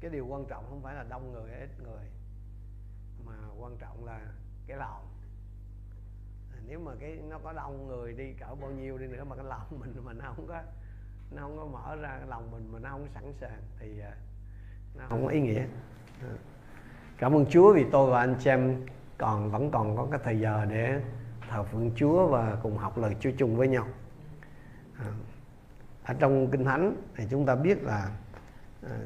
cái điều quan trọng không phải là đông người hay ít người mà quan trọng là cái lòng à, nếu mà cái nó có đông người đi cỡ bao nhiêu đi nữa mà cái lòng mình mà nó không có nó không có mở ra cái lòng mình mà nó không sẵn sàng thì à, nó không có ý nghĩa à. cảm ơn Chúa vì tôi và anh chị em còn vẫn còn có cái thời giờ để thờ phượng Chúa và cùng học lời Chúa chung với nhau à, ở trong kinh thánh thì chúng ta biết là à,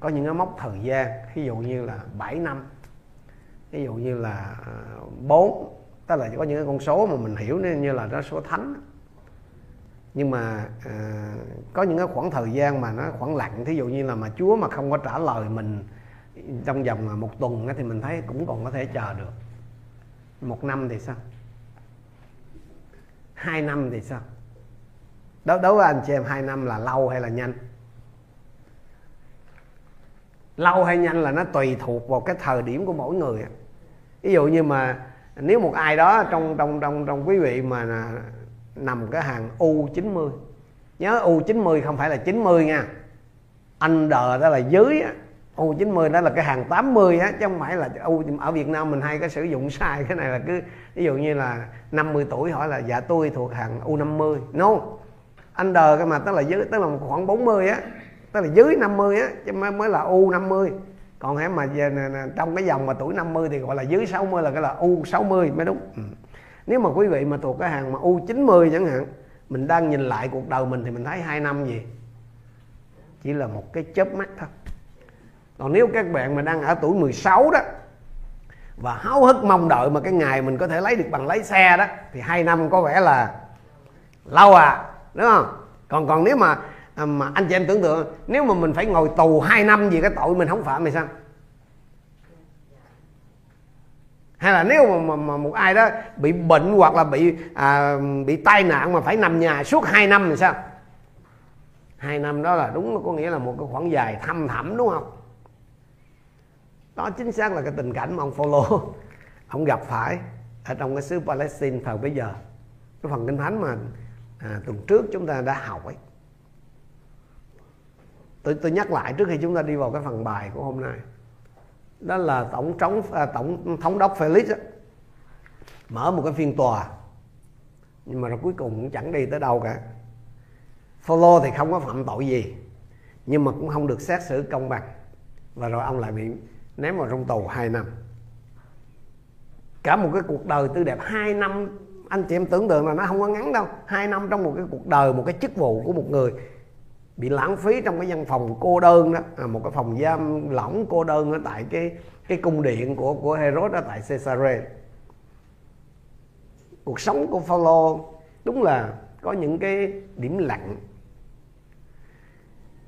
có những cái mốc thời gian ví dụ như là 7 năm ví dụ như là à, 4 tức là có những cái con số mà mình hiểu như là đó số thánh. Nhưng mà à, có những cái khoảng thời gian mà nó khoảng lặng thí dụ như là mà Chúa mà không có trả lời mình trong vòng à, một tuần thì mình thấy cũng còn có thể chờ được. Một năm thì sao? Hai năm thì sao? Đối đối với anh chị em hai năm là lâu hay là nhanh? Lâu hay nhanh là nó tùy thuộc vào cái thời điểm của mỗi người ví dụ như mà nếu một ai đó trong trong trong trong quý vị mà nằm cái hàng U90 nhớ U90 không phải là 90 nha. Under đó là dưới á. U90 đó là cái hàng 80 á, chứ không phải là U, ở Việt Nam mình hay có sử dụng sai cái này là cứ, ví dụ như là 50 tuổi hỏi là dạ tôi thuộc hàng U50 no. Under cái mà tức là dưới, tức là khoảng 40 á tức là dưới 50 á chứ mới, mới là U50 còn hãy mà trong cái dòng mà tuổi 50 thì gọi là dưới 60 là cái là U60 mới đúng. Ừ. nếu mà quý vị mà thuộc cái hàng mà U90 chẳng hạn mình đang nhìn lại cuộc đời mình thì mình thấy hai năm gì? Chỉ là một cái chớp mắt thôi. Còn nếu các bạn mà đang ở tuổi 16 đó và háo hức mong đợi mà cái ngày mình có thể lấy được bằng lái xe đó thì hai năm có vẻ là lâu à đúng không? Còn còn nếu mà à, mà anh chị em tưởng tượng nếu mà mình phải ngồi tù 2 năm vì cái tội mình không phạm thì sao? Hay là nếu mà, mà, mà một ai đó bị bệnh hoặc là bị à, bị tai nạn mà phải nằm nhà suốt 2 năm thì sao? Hai năm đó là đúng có nghĩa là một cái khoảng dài thâm thẳm đúng không? Đó chính xác là cái tình cảnh mà ông Phaolô ông gặp phải ở trong cái xứ Palestine thời bây giờ. Cái phần kinh thánh mà à, tuần trước chúng ta đã học ấy tôi tôi nhắc lại trước khi chúng ta đi vào cái phần bài của hôm nay. Đó là tổng trống à, tổng thống đốc Felix á, mở một cái phiên tòa. Nhưng mà rồi cuối cùng cũng chẳng đi tới đâu cả. Phaolô thì không có phạm tội gì nhưng mà cũng không được xét xử công bằng. Và rồi ông lại bị ném vào trong tù 2 năm. Cả một cái cuộc đời tươi đẹp. 2 năm anh chị em tưởng tượng là nó không có ngắn đâu. 2 năm trong một cái cuộc đời một cái chức vụ của một người bị lãng phí trong cái văn phòng cô đơn đó. À, một cái phòng giam lỏng cô đơn ở tại cái cái cung điện của của Herod ở tại Caesarea. Cuộc sống của Phaolô đúng là có những cái điểm lặng.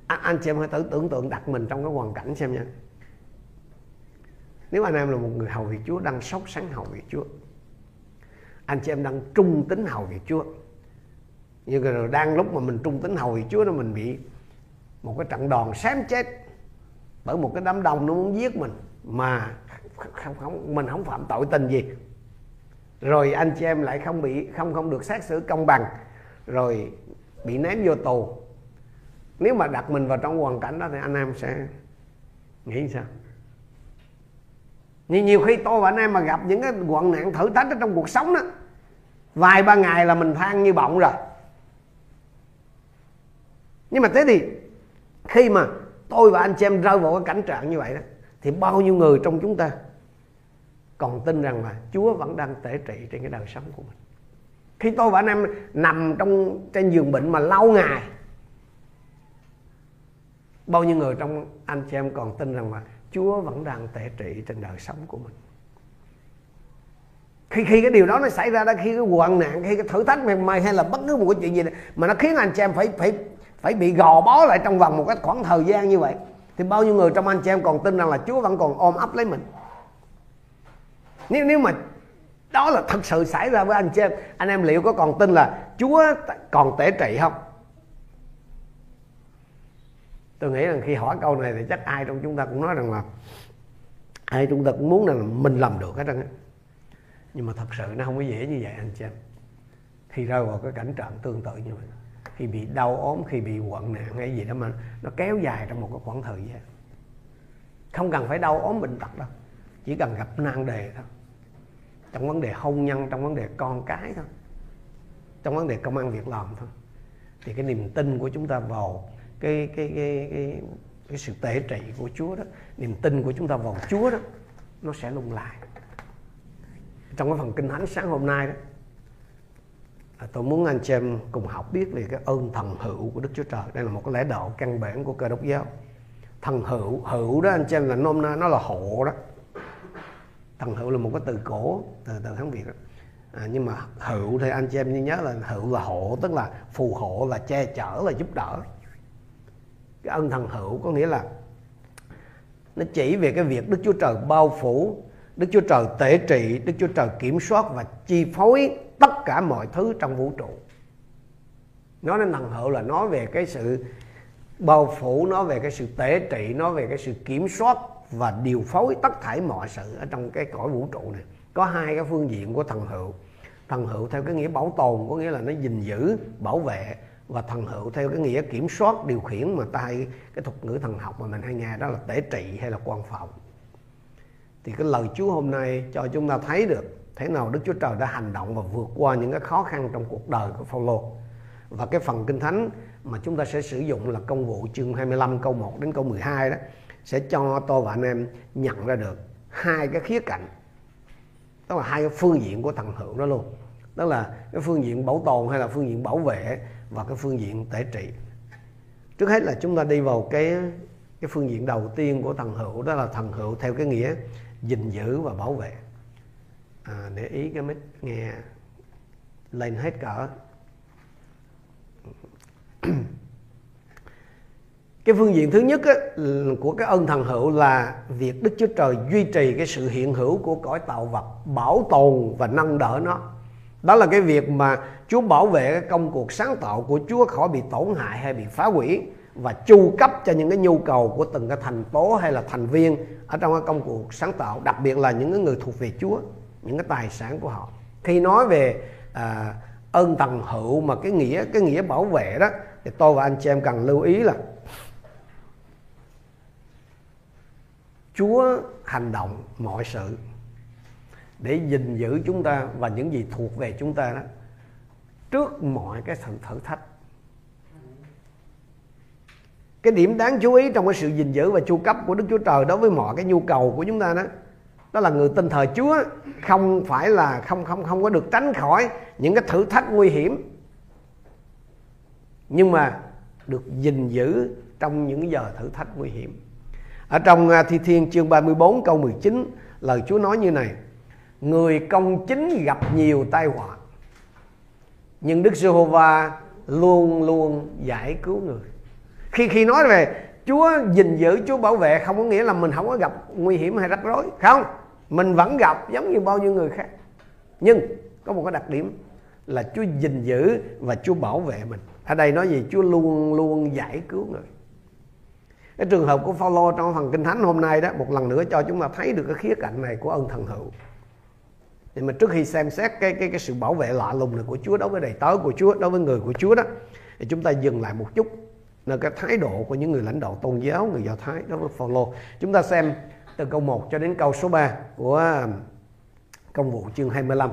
À, anh chị em hãy thử tưởng tượng đặt mình trong cái hoàn cảnh xem nha. Nếu anh em là một người hầu việc Chúa đang sốt sáng hầu việc Chúa anh chị em đang trung tính hầu việc Chúa nhưng rồi đang lúc mà mình trung tính hồi Chúa đó mình bị một cái trận đòn xém chết bởi một cái đám đông nó muốn giết mình. Mà không, không mình không phạm tội tình gì. Rồi anh chị em lại không bị không không được xét xử công bằng. Rồi bị ném vô tù. Nếu mà đặt mình vào trong hoàn cảnh đó thì anh em sẽ nghĩ sao? Nhưng nhiều khi tôi và anh em mà gặp những cái hoạn nạn thử thách ở trong cuộc sống đó vài ba ngày là mình than như bọng rồi nhưng mà thế thì khi mà tôi và anh chị em rơi vào cái cảnh trạng như vậy đó thì bao nhiêu người trong chúng ta còn tin rằng là Chúa vẫn đang tể trị trên cái đời sống của mình? Khi tôi và anh em nằm trong trên giường bệnh mà lâu ngày bao nhiêu người trong anh chị em còn tin rằng là Chúa vẫn đang tể trị trên đời sống của mình? Khi khi cái điều đó nó xảy ra đó khi cái hoạn nạn khi cái thử thách mày mày hay là bất cứ một cái chuyện gì đó, mà nó khiến anh chị em phải phải phải bị gò bó lại trong vòng một cái khoảng thời gian như vậy, thì bao nhiêu người trong anh chị em còn tin rằng là Chúa vẫn còn ôm ấp lấy mình? Nếu nếu mà đó là thật sự xảy ra với anh chị em, anh em liệu có còn tin là Chúa còn tể trị không? Tôi nghĩ rằng khi hỏi câu này thì chắc ai trong chúng ta cũng nói rằng là, ai chúng ta cũng muốn rằng mình làm được hết trơn nhưng mà thật sự nó không có dễ như vậy, anh chị em. Khi rơi vào cái cảnh trạng tương tự như vậy khi bị đau ốm khi bị quận nạn hay gì đó mà nó kéo dài trong một cái khoảng thời gian. Không cần phải đau ốm bệnh tật đâu chỉ cần gặp nan đề thôi. Trong vấn đề hôn nhân trong vấn đề con cái thôi trong vấn đề công ăn việc làm thôi. Thì cái niềm tin của chúng ta vào cái cái cái cái, cái sự tể trị của Chúa đó niềm tin của chúng ta vào Chúa đó nó sẽ lung lại trong cái phần kinh thánh sáng hôm nay đó À, tôi muốn anh chị em cùng học biết về cái ơn thần hữu của Đức Chúa Trời. Đây là một cái lẽ đạo căn bản của cơ đốc giáo. Thần hữu hữu đó anh chị em là nôm na nó là hộ đó. Thần hữu là một cái từ cổ từ từ tiếng việt đó. À, nhưng mà hữu thì anh chị em nên nhớ là hữu là hộ tức là phù hộ là che chở là giúp đỡ. Cái ân thần hữu có nghĩa là nó chỉ về cái việc Đức Chúa Trời bao phủ Đức Chúa Trời tể trị Đức Chúa Trời kiểm soát và chi phối tất cả mọi thứ trong vũ trụ. Nói đến thần hậu là nói về cái sự bao phủ, nói về cái sự tể trị, nói về cái sự kiểm soát và điều phối tất thảy mọi sự ở trong cái cõi vũ trụ này. Có hai cái phương diện của thần hữu thần hữu theo cái nghĩa bảo tồn, có nghĩa là nó gìn giữ, bảo vệ, và thần hữu theo cái nghĩa kiểm soát, điều khiển mà ta hay cái thuật ngữ thần học mà mình hay nghe đó là tể trị hay là quan phòng thì cái lời Chúa hôm nay cho chúng ta thấy được thế nào Đức Chúa Trời đã hành động và vượt qua những cái khó khăn trong cuộc đời của Phaolô? Và cái phần kinh thánh mà chúng ta sẽ sử dụng là công vụ chương 25 câu 1 đến câu 12 đó, sẽ cho tôi và anh em nhận ra được hai cái khía cạnh đó là hai cái phương diện của thần hữu đó luôn. Đó là cái phương diện bảo tồn hay là phương diện bảo vệ và cái phương diện tể trị. Trước hết là chúng ta đi vào cái cái phương diện đầu tiên của thần hữu, đó là thần hữu theo cái nghĩa gìn giữ và bảo vệ à, để ý cái mic nghe. Lên hết cỡ. Cái phương diện thứ nhất á, của cái ân thần hữu là việc Đức Chúa Trời duy trì cái sự hiện hữu của cõi tạo vật bảo tồn và nâng đỡ nó. Đó là cái việc mà Chúa bảo vệ cái công cuộc sáng tạo của Chúa khỏi bị tổn hại hay bị phá hủy và chu cấp cho những cái nhu cầu của từng cái thành tố hay là thành viên ở trong cái công cuộc sáng tạo đặc biệt là những cái người thuộc về Chúa những cái tài sản của họ. Khi nói về à, ơn tầng hữu mà cái nghĩa cái nghĩa bảo vệ đó thì tôi và anh chị em cần lưu ý là Chúa hành động mọi sự để gìn giữ chúng ta và những gì thuộc về chúng ta đó trước mọi cái sự thử thách. Cái điểm đáng chú ý trong cái sự gìn giữ và chu cấp của Đức Chúa Trời đối với mọi cái nhu cầu của chúng ta đó đó là người tin thờ Chúa, không phải là không không không có được tránh khỏi những cái thử thách nguy hiểm. Nhưng mà được gìn giữ trong những giờ thử thách nguy hiểm. Ở trong à, Thi Thiên chương 34 câu 19 lời Chúa nói như này, người công chính gặp nhiều tai họa, nhưng Đức Giê-hô-va luôn luôn giải cứu người. Khi khi nói về Chúa gìn giữ, Chúa bảo vệ, không có nghĩa là mình không có gặp nguy hiểm hay rắc rối, không mình vẫn gặp giống như bao nhiêu người khác. Nhưng có một cái đặc điểm là Chúa gìn giữ và Chúa bảo vệ mình. Ở đây nói gì? Chúa luôn luôn giải cứu người. Cái trường hợp của Phaolô trong phần kinh thánh hôm nay đó, một lần nữa cho chúng ta thấy được cái khía cạnh này của ân thần hữu. Nhưng mà trước khi xem xét cái cái cái sự bảo vệ lạ lùng này của Chúa đối với đầy tớ của Chúa, đối với người của Chúa đó, thì chúng ta dừng lại một chút. Là cái thái độ của những người lãnh đạo tôn giáo, người Do Thái đối với Phaolô. Chúng ta xem từ câu 1 cho đến câu số 3 của um, công vụ chương 25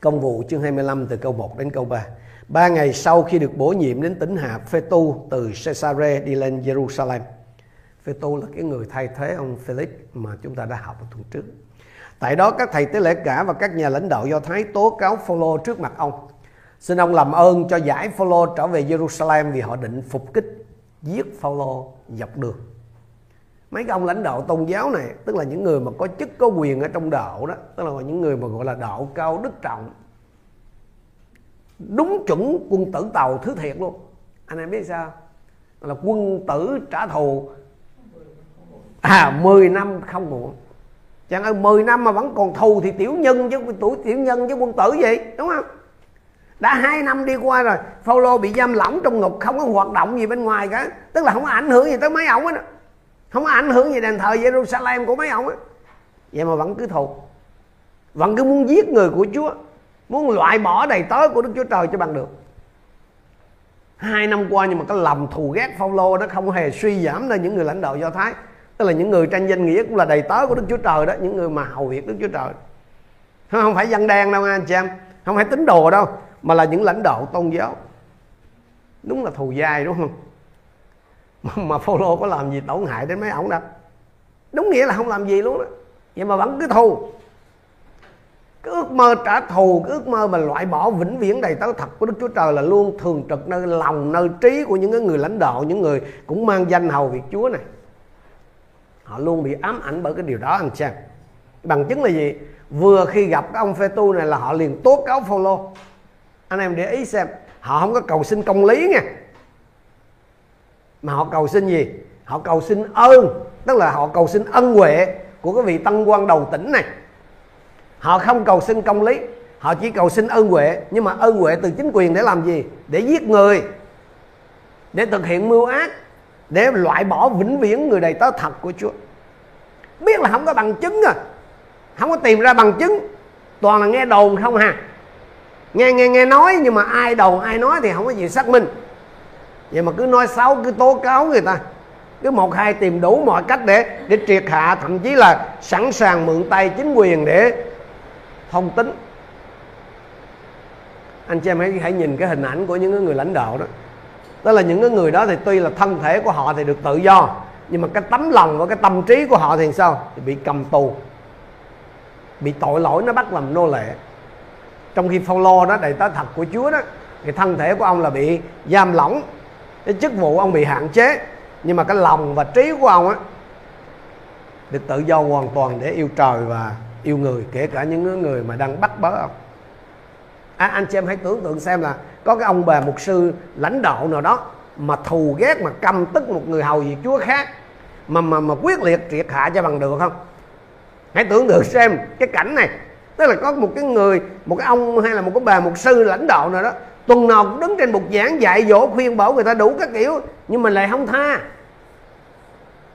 Công vụ chương 25 từ câu 1 đến câu 3. Ba ngày sau khi được bổ nhiệm đến tỉnh hạt Phê Tu từ Caesarea đi lên Jerusalem. Phê Tu là cái người thay thế ông Felix mà chúng ta đã học ở tuần trước. Tại đó các thầy tế lễ cả và các nhà lãnh đạo Do Thái tố cáo Phaolô trước mặt ông. Xin ông làm ơn cho giải Phaolô trở về Jerusalem vì họ định phục kích giết Phaolô dọc đường. Mấy cái ông lãnh đạo tôn giáo này tức là những người mà có chức có quyền ở trong đạo đó, tức là những người mà gọi là đạo cao đức trọng. Đúng chuẩn quân tử tàu thứ thiệt luôn. Anh em biết sao? Là quân tử trả thù à 10 năm không muộn chẳng ơi 10 năm mà vẫn còn thù thì tiểu nhân chứ tuổi tiểu nhân chứ quân tử gì đúng không đã hai năm đi qua rồi Phaolô bị giam lỏng trong ngục, không có hoạt động gì bên ngoài cả. Tức là không có ảnh hưởng gì tới mấy ông á. Không có ảnh hưởng gì đền thờ Jerusalem của mấy ông á. Vậy mà vẫn cứ thù. Vẫn cứ muốn giết người của Chúa. Muốn loại bỏ đầy tớ của Đức Chúa Trời cho bằng được. Hai năm qua nhưng mà cái lòng thù ghét Phaolô nó không hề suy giảm lên những người lãnh đạo Do Thái. Tức là những người tranh danh nghĩa cũng là đầy tớ của Đức Chúa Trời đó, những người mà hầu việc Đức Chúa Trời. Không phải dân đen đâu anh chị em. Không phải tín đồ đâu mà là những lãnh đạo tôn giáo. Đúng là thù dai đúng không? Mà, mà Phaolô có làm gì tổn hại đến mấy ổng đâu đúng nghĩa là không làm gì luôn đó vậy mà vẫn cứ thù. Cái ước mơ trả thù cái ước mơ mà loại bỏ vĩnh viễn đầy tớ thật của Đức Chúa Trời là luôn thường trực nơi lòng nơi trí của những người lãnh đạo những người cũng mang danh hầu việc Chúa này. Họ luôn bị ám ảnh bởi cái điều đó anh xem. Bằng chứng là gì? Vừa khi gặp cái ông phê tu này là họ liền tố cáo Phaolô anh em để ý xem, họ không có cầu xin công lý nha. Mà họ cầu xin gì? Họ cầu xin ơn, tức là họ cầu xin ân huệ của cái vị tăng quan đầu tỉnh này. Họ không cầu xin công lý, họ chỉ cầu xin ân huệ. Nhưng mà ân huệ từ chính quyền để làm gì? Để giết người, để thực hiện mưu ác, để loại bỏ vĩnh viễn người đầy tớ thật của Chúa. Biết là không có bằng chứng à. Không có tìm ra bằng chứng. Toàn là nghe đồn không hà nghe nghe nghe nói nhưng mà ai đầu ai nói thì không có gì xác minh. Vậy mà cứ nói xấu cứ tố cáo người ta. Cứ một hai tìm đủ mọi cách để để triệt hạ thậm chí là sẵn sàng mượn tay chính quyền để thông tính. Anh chị em hãy, hãy nhìn cái hình ảnh của những người lãnh đạo đó. Đó là những người đó thì tuy là thân thể của họ thì được tự do nhưng mà cái tấm lòng và cái tâm trí của họ thì sao? Thì bị cầm tù. Bị tội lỗi nó bắt làm nô lệ trong khi Phaolô đó đầy tớ thật của Chúa đó thì thân thể của ông là bị giam lỏng cái chức vụ ông bị hạn chế. Nhưng mà cái lòng và trí của ông á được tự do hoàn toàn để yêu trời và yêu người kể cả những người mà đang bắt bớ ông. À, anh chị em hãy tưởng tượng xem là có cái ông bà mục sư lãnh đạo nào đó mà thù ghét mà căm tức một người hầu việc chúa khác mà mà mà quyết liệt triệt hạ cho bằng được không? Hãy tưởng tượng xem cái cảnh này tức là có một cái người, một cái ông hay là một cái bà, một sư lãnh đạo nào đó, tuần nào cũng đứng trên bục giảng dạy, dỗ, khuyên bảo người ta đủ các kiểu, nhưng mình lại không tha.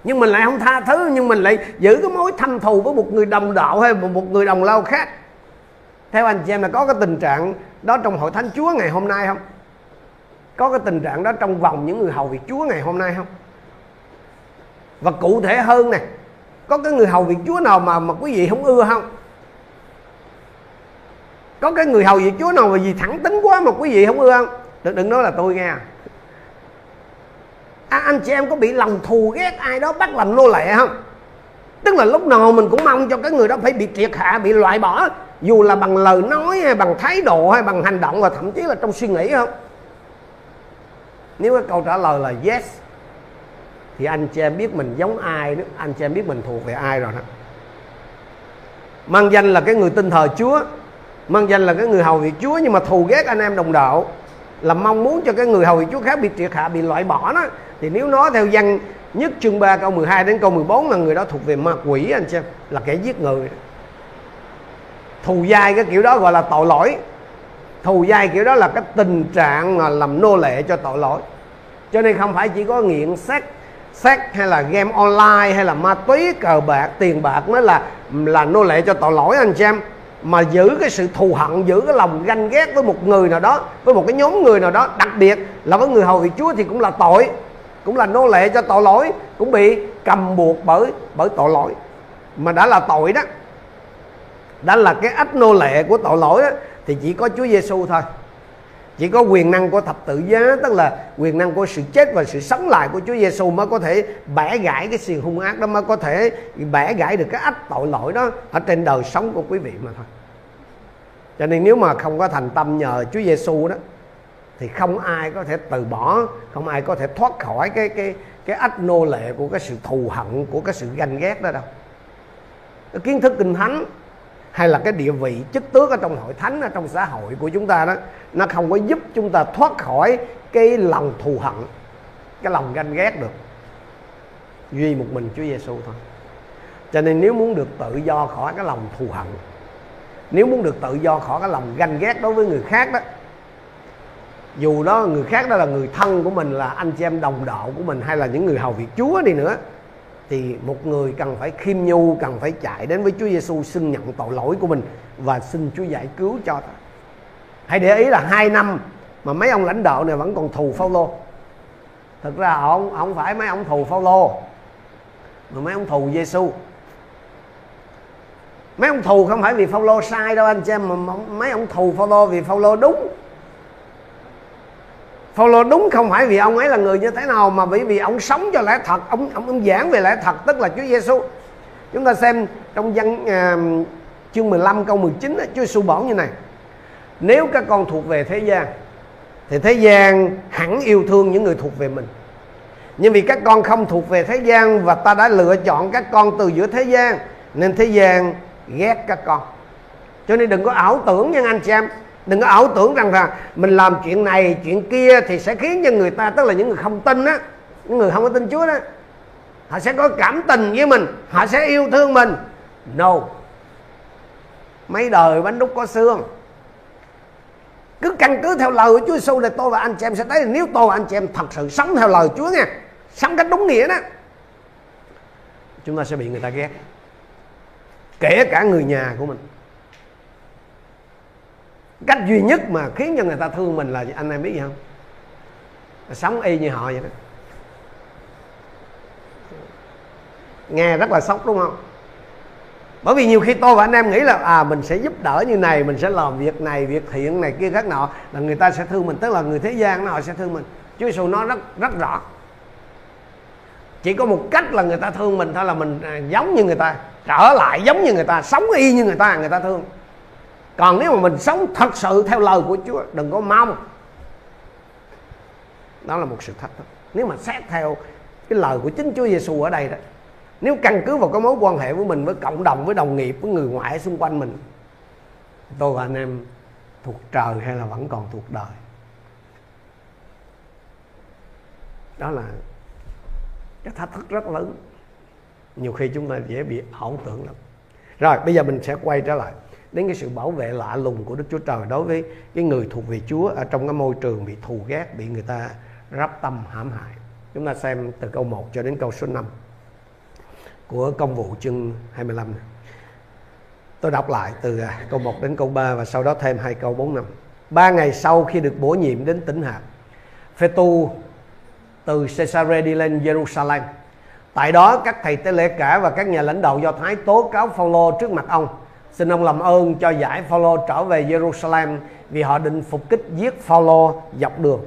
Nhưng mình lại không tha thứ, nhưng mình lại giữ cái mối thâm thù với một người đồng đạo hay một người đồng lao khác. Theo anh chị em là có cái tình trạng đó trong hội thánh chúa ngày hôm nay không? Có cái tình trạng đó trong vòng những người hầu việc chúa ngày hôm nay không? Và cụ thể hơn nè, có cái người hầu việc chúa nào mà mà quý vị không ưa không? Có cái người hầu việc chúa nào mà gì thẳng tính quá mà quý vị không ưa không? Đừng, đừng nói là tôi nghe. À, anh chị em có bị lòng thù ghét ai đó bắt làm nô lệ không? Tức là lúc nào mình cũng mong cho cái người đó phải bị triệt hạ bị loại bỏ dù là bằng lời nói hay bằng thái độ hay bằng hành động và thậm chí là trong suy nghĩ không? Nếu cái câu trả lời là yes thì anh chị em biết mình giống ai đó anh chị em biết mình thuộc về ai rồi đó. Mang danh là cái người tin thờ chúa mang danh là cái người hầu việc chúa nhưng mà thù ghét anh em đồng đạo. Là mong muốn cho cái người hầu việc chúa khác bị triệt hạ, bị loại bỏ đó. Thì nếu nói theo văn nhất chương 3 câu 12 đến câu 14 là người đó thuộc về ma quỷ, anh xem là kẻ giết người. Thù dai cái kiểu đó gọi là tội lỗi. Thù dai kiểu đó là cái tình trạng mà làm nô lệ cho tội lỗi. Cho nên không phải chỉ có nghiện sex sex hay là game online hay là ma túy, cờ bạc, tiền bạc mới là là nô lệ cho tội lỗi, anh xem em mà giữ cái sự thù hận giữ cái lòng ganh ghét với một người nào đó với một cái nhóm người nào đó đặc biệt là với người hầu vị chúa thì cũng là tội cũng là nô lệ cho tội lỗi cũng bị cầm buộc bởi bởi tội lỗi. Mà đã là tội đó đã là cái ách nô lệ của tội lỗi đó, thì chỉ có Chúa Giêsu thôi. Chỉ có quyền năng của thập tự giá tức là quyền năng của sự chết và sự sống lại của Chúa Giêsu mới có thể bẻ gãy cái xiềng hung ác đó mới có thể bẻ gãy được cái ách tội lỗi đó ở trên đời sống của quý vị mà thôi cho nên nếu mà không có thành tâm nhờ Chúa Giêsu đó, thì không ai có thể từ bỏ, không ai có thể thoát khỏi cái cái cái ách nô lệ của cái sự thù hận, của cái sự ganh ghét đó đâu. Cái kiến thức kinh thánh hay là cái địa vị chức tước ở trong hội thánh, ở trong xã hội của chúng ta đó, nó không có giúp chúng ta thoát khỏi cái lòng thù hận, cái lòng ganh ghét được. Duy một mình Chúa Giêsu thôi. Cho nên nếu muốn được tự do khỏi cái lòng thù hận nếu muốn được tự do khỏi cái lòng ganh ghét đối với người khác đó, dù đó người khác đó là người thân của mình, là anh chị em đồng độ của mình, hay là những người hầu việc Chúa đi nữa, thì một người cần phải khiêm nhu, cần phải chạy đến với Chúa Giêsu xin nhận tội lỗi của mình và xin Chúa giải cứu cho ta. Hãy để ý là hai năm mà mấy ông lãnh đạo này vẫn còn thù Phaolô. Thực ra ông không phải mấy ông thù Phaolô mà mấy ông thù Giêsu mấy ông thù không phải vì Phaolô sai đâu anh chị em mà mấy ông thù Phaolô vì Phaolô đúng. Phaolô đúng không phải vì ông ấy là người như thế nào mà bởi vì ông sống cho lẽ thật ông ông, ông giảng về lẽ thật tức là Chúa Giêsu chúng ta xem trong văn uh, chương 15 câu 19 Chúa Giêsu bảo như này nếu các con thuộc về thế gian thì thế gian hẳn yêu thương những người thuộc về mình. Nhưng vì các con không thuộc về thế gian và ta đã lựa chọn các con từ giữa thế gian nên thế gian ghét các con. Cho nên đừng có ảo tưởng nha anh chị em. Đừng có ảo tưởng rằng là mình làm chuyện này, chuyện kia thì sẽ khiến cho người ta, tức là những người không tin á, những người không có tin Chúa đó, họ sẽ có cảm tình với mình, họ sẽ yêu thương mình. No. Mấy đời bánh đúc có xương. Cứ căn cứ theo lời của Chúa Giêsu là tôi và anh chị em sẽ thấy là nếu tôi và anh chị em thật sự sống theo lời Chúa nha, sống cách đúng nghĩa đó, chúng ta sẽ bị người ta ghét kể cả người nhà của mình. Cách duy nhất mà khiến cho người ta thương mình là anh em biết gì không? Là sống y như họ vậy đó. Nghe rất là sốc đúng không? Bởi vì nhiều khi tôi và anh em nghĩ là à mình sẽ giúp đỡ như này, mình sẽ làm việc này, việc thiện này kia khác nọ, là người ta sẽ thương mình, tức là người thế gian nó họ sẽ thương mình. Chúa Giêsu nói rất rất rõ chỉ có một cách là người ta thương mình thôi là mình à, giống như người ta, trở lại giống như người ta, sống y như người ta người ta thương. Còn nếu mà mình sống thật sự theo lời của Chúa, đừng có mong đó là một sự thật đó. nếu mà xét theo cái lời của chính Chúa Giêsu ở đây đó, nếu căn cứ vào cái mối quan hệ của mình với cộng đồng, với đồng nghiệp, với người ngoại xung quanh mình, tôi và anh em thuộc trời hay là vẫn còn thuộc đời? Đó là cái thách thức rất lớn nhiều khi chúng ta dễ bị ảo tưởng lắm rồi bây giờ mình sẽ quay trở lại đến cái sự bảo vệ lạ lùng của Đức Chúa Trời đối với cái người thuộc về Chúa ở trong cái môi trường bị thù ghét, bị người ta rắp tâm hãm hại. Chúng ta xem từ câu 1 cho đến câu số 5 của công vụ chương 25 này. Tôi đọc lại từ à, câu 1 đến câu 3 và sau đó thêm hai câu 4 năm. Ba ngày sau khi được bổ nhiệm đến tỉnh hạt, Phê Tu từ Caesarea đi lên Jerusalem. Tại đó, các thầy tế lễ cả và các nhà lãnh đạo Do Thái tố cáo Phaolô trước mặt ông. Xin ông làm ơn cho giải Phaolô trở về Jerusalem vì họ định phục kích giết Phaolô dọc đường.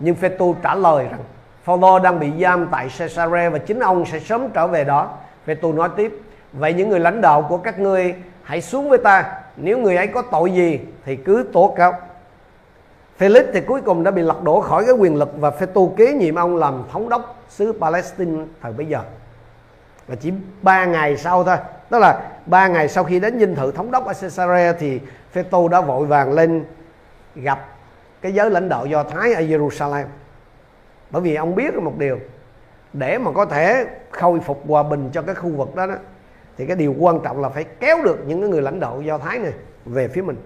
Nhưng Phê Tu trả lời rằng, Phaolô đang bị giam tại Caesarea và chính ông sẽ sớm trở về đó Phê tu nói tiếp, Vậy những người lãnh đạo của các ngươi Hãy xuống với ta Nếu người ấy có tội gì thì cứ tố cáo Felix thì cuối cùng đã bị lật đổ khỏi cái quyền lực Và Phê tu kế nhiệm ông làm thống đốc xứ Palestine thời bấy giờ. Và chỉ 3 ngày sau thôi Tức là 3 ngày sau khi đến dinh thự thống đốc ở Caesarea Thì Phê tu đã vội vàng lên gặp cái giới lãnh đạo Do Thái ở Jerusalem. Bởi vì ông biết một điều để mà có thể khôi phục hòa bình cho cái khu vực đó, đó thì cái điều quan trọng là phải kéo được những cái người lãnh đạo do thái này về phía mình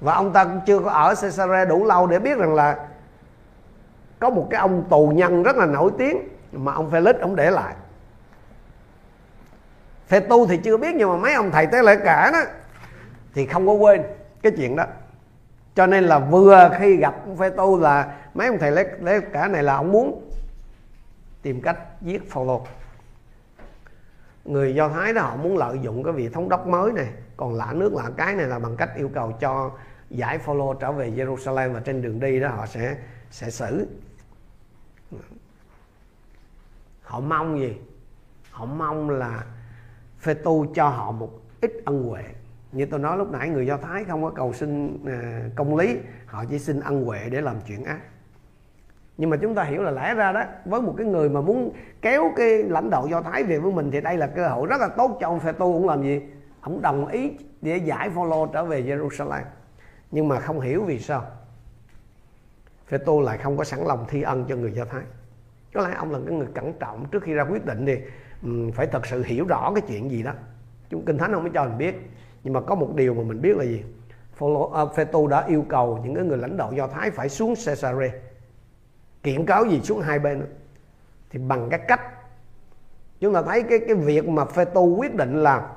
và ông ta cũng chưa có ở Caesarea đủ lâu để biết rằng là có một cái ông tù nhân rất là nổi tiếng mà ông Felix ông để lại. Phê tu thì chưa biết nhưng mà mấy ông thầy tế lễ cả đó thì không có quên cái chuyện đó. Cho nên là vừa khi gặp ông Phê tu là mấy ông thầy lễ cả này là ông muốn tìm cách giết Phaolô. Người do thái đó họ muốn lợi dụng cái vị thống đốc mới này, còn lạ nước lạ cái này là bằng cách yêu cầu cho giải Phaolô trở về Jerusalem và trên đường đi đó họ sẽ sẽ xử. Họ mong gì? Họ mong là phê tu cho họ một ít ân huệ. Như tôi nói lúc nãy, người do thái không có cầu xin à, công lý, họ chỉ xin ân huệ để làm chuyện ác. Nhưng mà chúng ta hiểu là lẽ ra đó, với một cái người mà muốn kéo cái lãnh đạo do thái về với mình thì đây là cơ hội rất là tốt cho ông phê tu cũng làm gì? Ông đồng ý để giải follow trở về Jerusalem nhưng mà không hiểu vì sao. Phê tu lại không có sẵn lòng thi ân cho người do thái. Có lẽ ông là cái người cẩn trọng trước khi ra quyết định thì phải thật sự hiểu rõ cái chuyện gì đó. Chúng kinh thánh không mới cho mình biết. Nhưng mà có một điều mà mình biết là gì? Ờ, phê tu đã yêu cầu những cái người lãnh đạo do thái phải xuống Caesarea, kiện cáo gì xuống hai bên. Thì bằng cái cách, chúng ta thấy cái cái việc mà phê tu quyết định là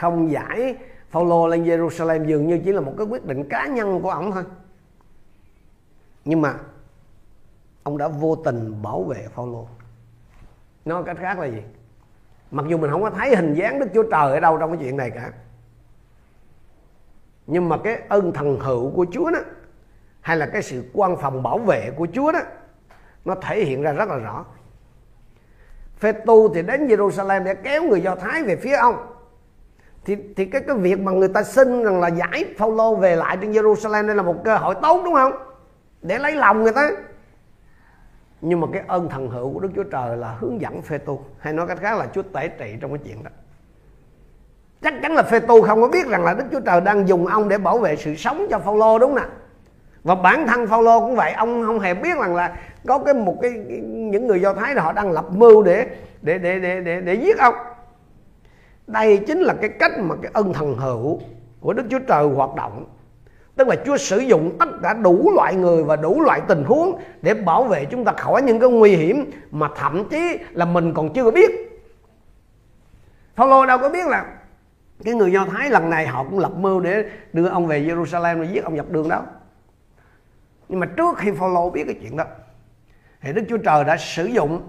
không giải Phaolô lên Jerusalem dường như chỉ là một cái quyết định cá nhân của ông thôi. Nhưng mà ông đã vô tình bảo vệ Phaolô. Nói cách khác là gì? Mặc dù mình không có thấy hình dáng Đức Chúa Trời ở đâu trong cái chuyện này cả. Nhưng mà cái ơn thần hữu của Chúa đó, hay là cái sự quan phòng bảo vệ của Chúa đó, nó thể hiện ra rất là rõ. Phê tu thì đến Jerusalem để kéo người Do Thái về phía ông thì thì cái cái việc mà người ta xin rằng là giải Phaolô về lại trên Jerusalem đây là một cơ hội tốt đúng không? Để lấy lòng người ta. Nhưng mà cái ơn thần hữu của Đức Chúa Trời là hướng dẫn phê tu hay nói cách khác là Chúa tể trị trong cái chuyện đó. Chắc chắn là phê tu không có biết rằng là Đức Chúa Trời đang dùng ông để bảo vệ sự sống cho Phaolô đúng nè và bản thân Phaolô cũng vậy ông không hề biết rằng là có cái một cái những người Do Thái là họ đang lập mưu để để để để để, để giết ông đây chính là cái cách mà cái ân thần hữu của Đức Chúa Trời hoạt động. Tức là Chúa sử dụng tất cả đủ loại người và đủ loại tình huống để bảo vệ chúng ta khỏi những cái nguy hiểm mà thậm chí là mình còn chưa biết. Phaolô đâu có biết là cái người Do Thái lần này họ cũng lập mưu để đưa ông về Jerusalem rồi giết ông dọc đường đó. Nhưng mà trước khi Phaolô biết cái chuyện đó, thì Đức Chúa Trời đã sử dụng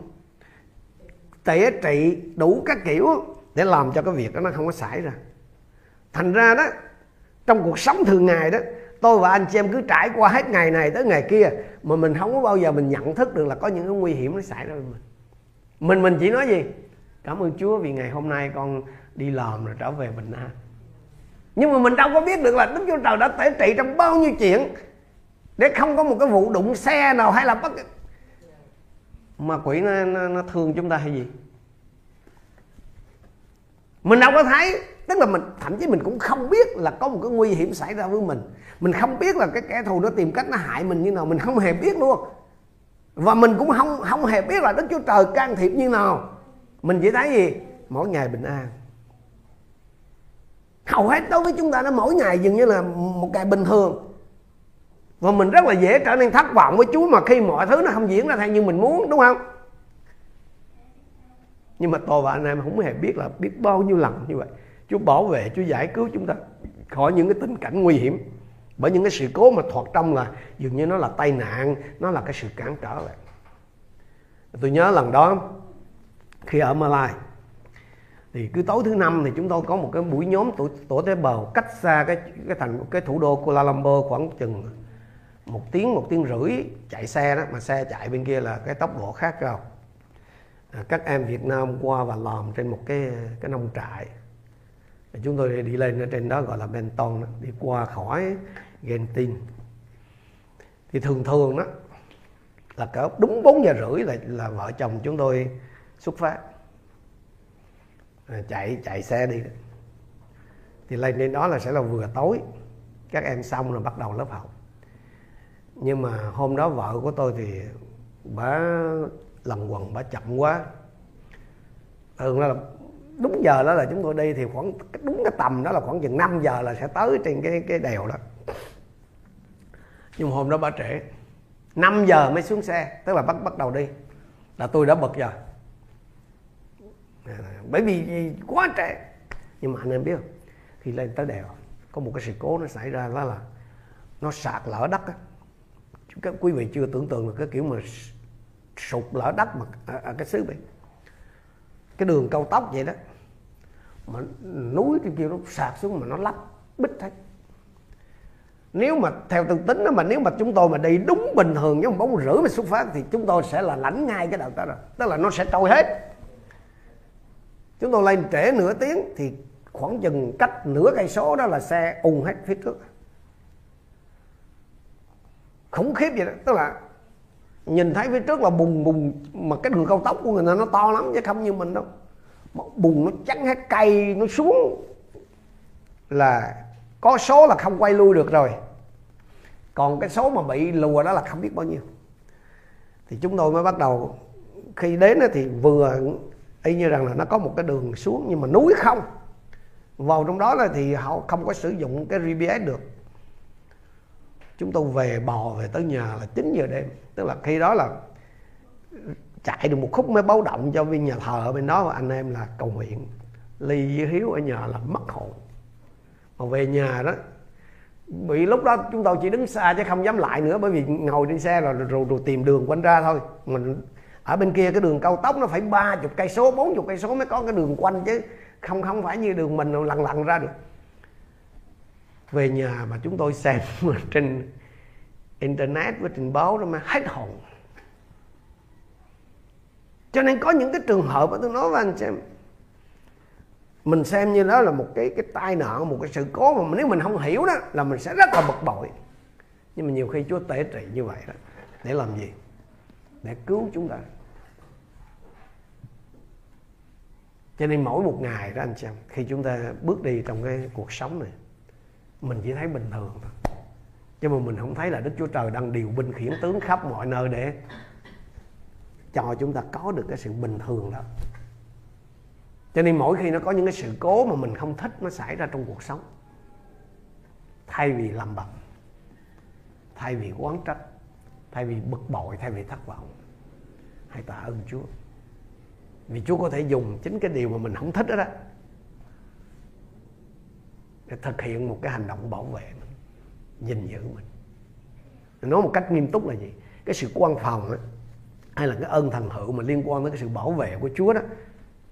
tể trị đủ các kiểu để làm cho cái việc đó nó không có xảy ra. Thành ra đó trong cuộc sống thường ngày đó tôi và anh chị em cứ trải qua hết ngày này tới ngày kia mà mình không có bao giờ mình nhận thức được là có những cái nguy hiểm nó xảy ra với mình. Mình mình chỉ nói gì? Cảm ơn Chúa vì ngày hôm nay con đi làm rồi trở về bình an. Nhưng mà mình đâu có biết được là Đức Chúa Trời đã tể trị trong bao nhiêu chuyện để không có một cái vụ đụng xe nào hay là bất mà quỷ nó, nó, nó thương chúng ta hay gì? Mình đâu có thấy. Tức là mình, thậm chí mình cũng không biết là có một cái nguy hiểm xảy ra với mình. Mình không biết là cái kẻ thù nó tìm cách nó hại mình như nào. Mình không hề biết luôn. Và mình cũng không không hề biết là đức chúa trời can thiệp như nào. Mình chỉ thấy gì? Mỗi ngày bình an. Hầu hết đối với chúng ta nó mỗi ngày dường như là một ngày bình thường. Và mình rất là dễ trở nên thất vọng với Chúa mà khi mọi thứ nó không diễn ra theo như mình muốn, đúng không? Nhưng mà tôi và anh em không hề biết là biết bao nhiêu lần như vậy. Chúa bảo vệ Chúa giải cứu chúng ta khỏi những cái tình cảnh nguy hiểm. Bởi những cái sự cố mà thoạt trong là dường như nó là tai nạn nó là cái sự cản trở vậy. Tôi nhớ lần đó khi ở Malai thì cứ tối thứ năm thì chúng tôi có một cái buổi nhóm tổ, tổ tế bào cách xa cái cái thành cái thủ đô Kuala Lumpur khoảng chừng một tiếng một tiếng rưỡi chạy xe đó. Mà xe chạy bên kia là cái tốc độ khác cao À, các em Việt Nam qua và làm trên một cái cái nông trại. Chúng tôi đi lên ở trên đó gọi là Benton đi qua khỏi Genting. Thì thường thường đó, là cỡ đúng 4 giờ rưỡi là là vợ chồng chúng tôi xuất phát. À, chạy chạy xe đi. Thì lên đến đó là sẽ là vừa tối. Các em xong rồi bắt đầu lớp học. Nhưng mà hôm đó vợ của tôi thì, bà lần quần bà chậm quá. Ừ, Thường là đúng giờ đó là chúng tôi đi thì khoảng, đúng cái tầm đó là khoảng chừng 5 giờ là sẽ tới trên cái cái đèo đó. Nhưng hôm đó bà trễ. 5 giờ mới xuống xe, tức là bắt bắt đầu đi. Là tôi đã bật giờ. Bởi vì quá trễ. Nhưng mà anh em biết không? Khi lên tới đèo, có một cái sự cố nó xảy ra đó là nó sạt lở đất á. Các quý vị chưa tưởng tượng được cái kiểu mà sụt lở đất mà ở, ở cái xứ này cái đường cao tốc vậy đó mà núi trên kia nó sạt xuống mà nó lấp bích hết nếu mà theo tương tính đó mà nếu mà chúng tôi mà đi đúng bình thường giống bóng rưỡi mà xuất phát thì chúng tôi sẽ là lãnh ngay cái đầu đó rồi. Tức là nó sẽ trôi hết. Chúng tôi lên trễ nửa tiếng thì khoảng chừng cách nửa cây số đó là xe ùn hết phía trước. Khủng khiếp vậy đó. Tức là nhìn thấy phía trước là bùng bùng mà cái đường cao tốc của người ta nó to lắm, chứ không như mình đâu. Mà bùng nó chắn hết, cây nó xuống. Là có số là không quay lui được rồi. Còn cái số mà bị lùa đó là không biết bao nhiêu. Thì chúng tôi mới bắt đầu, khi đến thì vừa y như rằng là nó có một cái đường xuống, nhưng mà núi không. Vào trong đó là thì họ không có sử dụng cái GPS được chúng tôi về bò về tới nhà là 9 giờ đêm. Tức là khi đó là chạy được một khúc mới báo động cho viên nhà thờ ở bên đó. Và anh em là cầu nguyện ly với hiếu ở nhà là mất hồn. Mà về nhà đó bị lúc đó chúng tôi chỉ đứng xa chứ không dám lại nữa bởi vì ngồi trên xe rồi rồi, rồi, rồi tìm đường quanh ra thôi. Mình ở bên kia cái đường cao tốc nó phải ba chục cây số bốn chục cây số mới có cái đường quanh chứ không không phải như đường mình lằn lằn ra được về nhà mà chúng tôi xem trên internet với trình báo đó mà hết hồn. Cho nên có những cái trường hợp mà tôi nói với anh xem mình xem như đó là một cái cái tai nạn một cái sự cố mà nếu mình không hiểu đó là mình sẽ rất là bực bội. Nhưng mà nhiều khi Chúa tể trị như vậy đó để làm gì? Để cứu chúng ta. Cho nên mỗi một ngày đó anh xem, khi chúng ta bước đi trong cái cuộc sống này mình chỉ thấy bình thường thôi. Nhưng mà mình không thấy là Đức Chúa Trời đang điều binh khiển tướng khắp mọi nơi để cho chúng ta có được cái sự bình thường đó. Cho nên mỗi khi nó có những cái sự cố mà mình không thích nó xảy ra trong cuộc sống. Thay vì làm bầm thay vì oán trách thay vì bực bội thay vì thất vọng hãy tạ ơn Chúa. Vì Chúa có thể dùng chính cái điều mà mình không thích đó, đó để thực hiện một cái hành động bảo vệ mình gìn giữ mình. Nói một cách nghiêm túc là gì? Cái sự quan phòng ấy, hay là cái ơn thần hữu mà liên quan tới cái sự bảo vệ của Chúa đó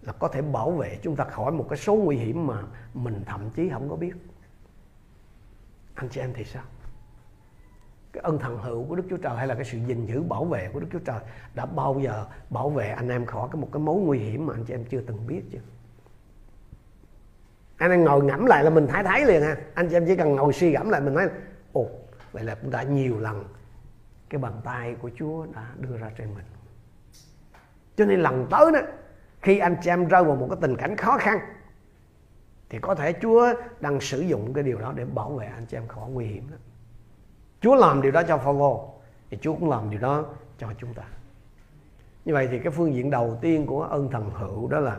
là có thể bảo vệ chúng ta khỏi một cái số nguy hiểm mà mình thậm chí không có biết. Anh chị em thì sao? Cái ân thần hữu của Đức Chúa Trời hay là cái sự gìn giữ bảo vệ của Đức Chúa Trời đã bao giờ bảo vệ anh em khỏi cái một cái mối nguy hiểm mà anh chị em chưa từng biết chưa? Anh em ngồi ngẫm lại là mình thấy thấy liền ha anh chị em chỉ cần ngồi suy gẫm lại mình nói ồ vậy là cũng đã nhiều lần cái bàn tay của Chúa đã đưa ra trên mình cho nên lần tới đó khi anh chị em rơi vào một cái tình cảnh khó khăn thì có thể Chúa đang sử dụng cái điều đó để bảo vệ anh chị em khỏi nguy hiểm đó. Chúa làm điều đó cho Phaolô thì Chúa cũng làm điều đó cho chúng ta. Như vậy thì cái phương diện đầu tiên của ơn thần hữu đó là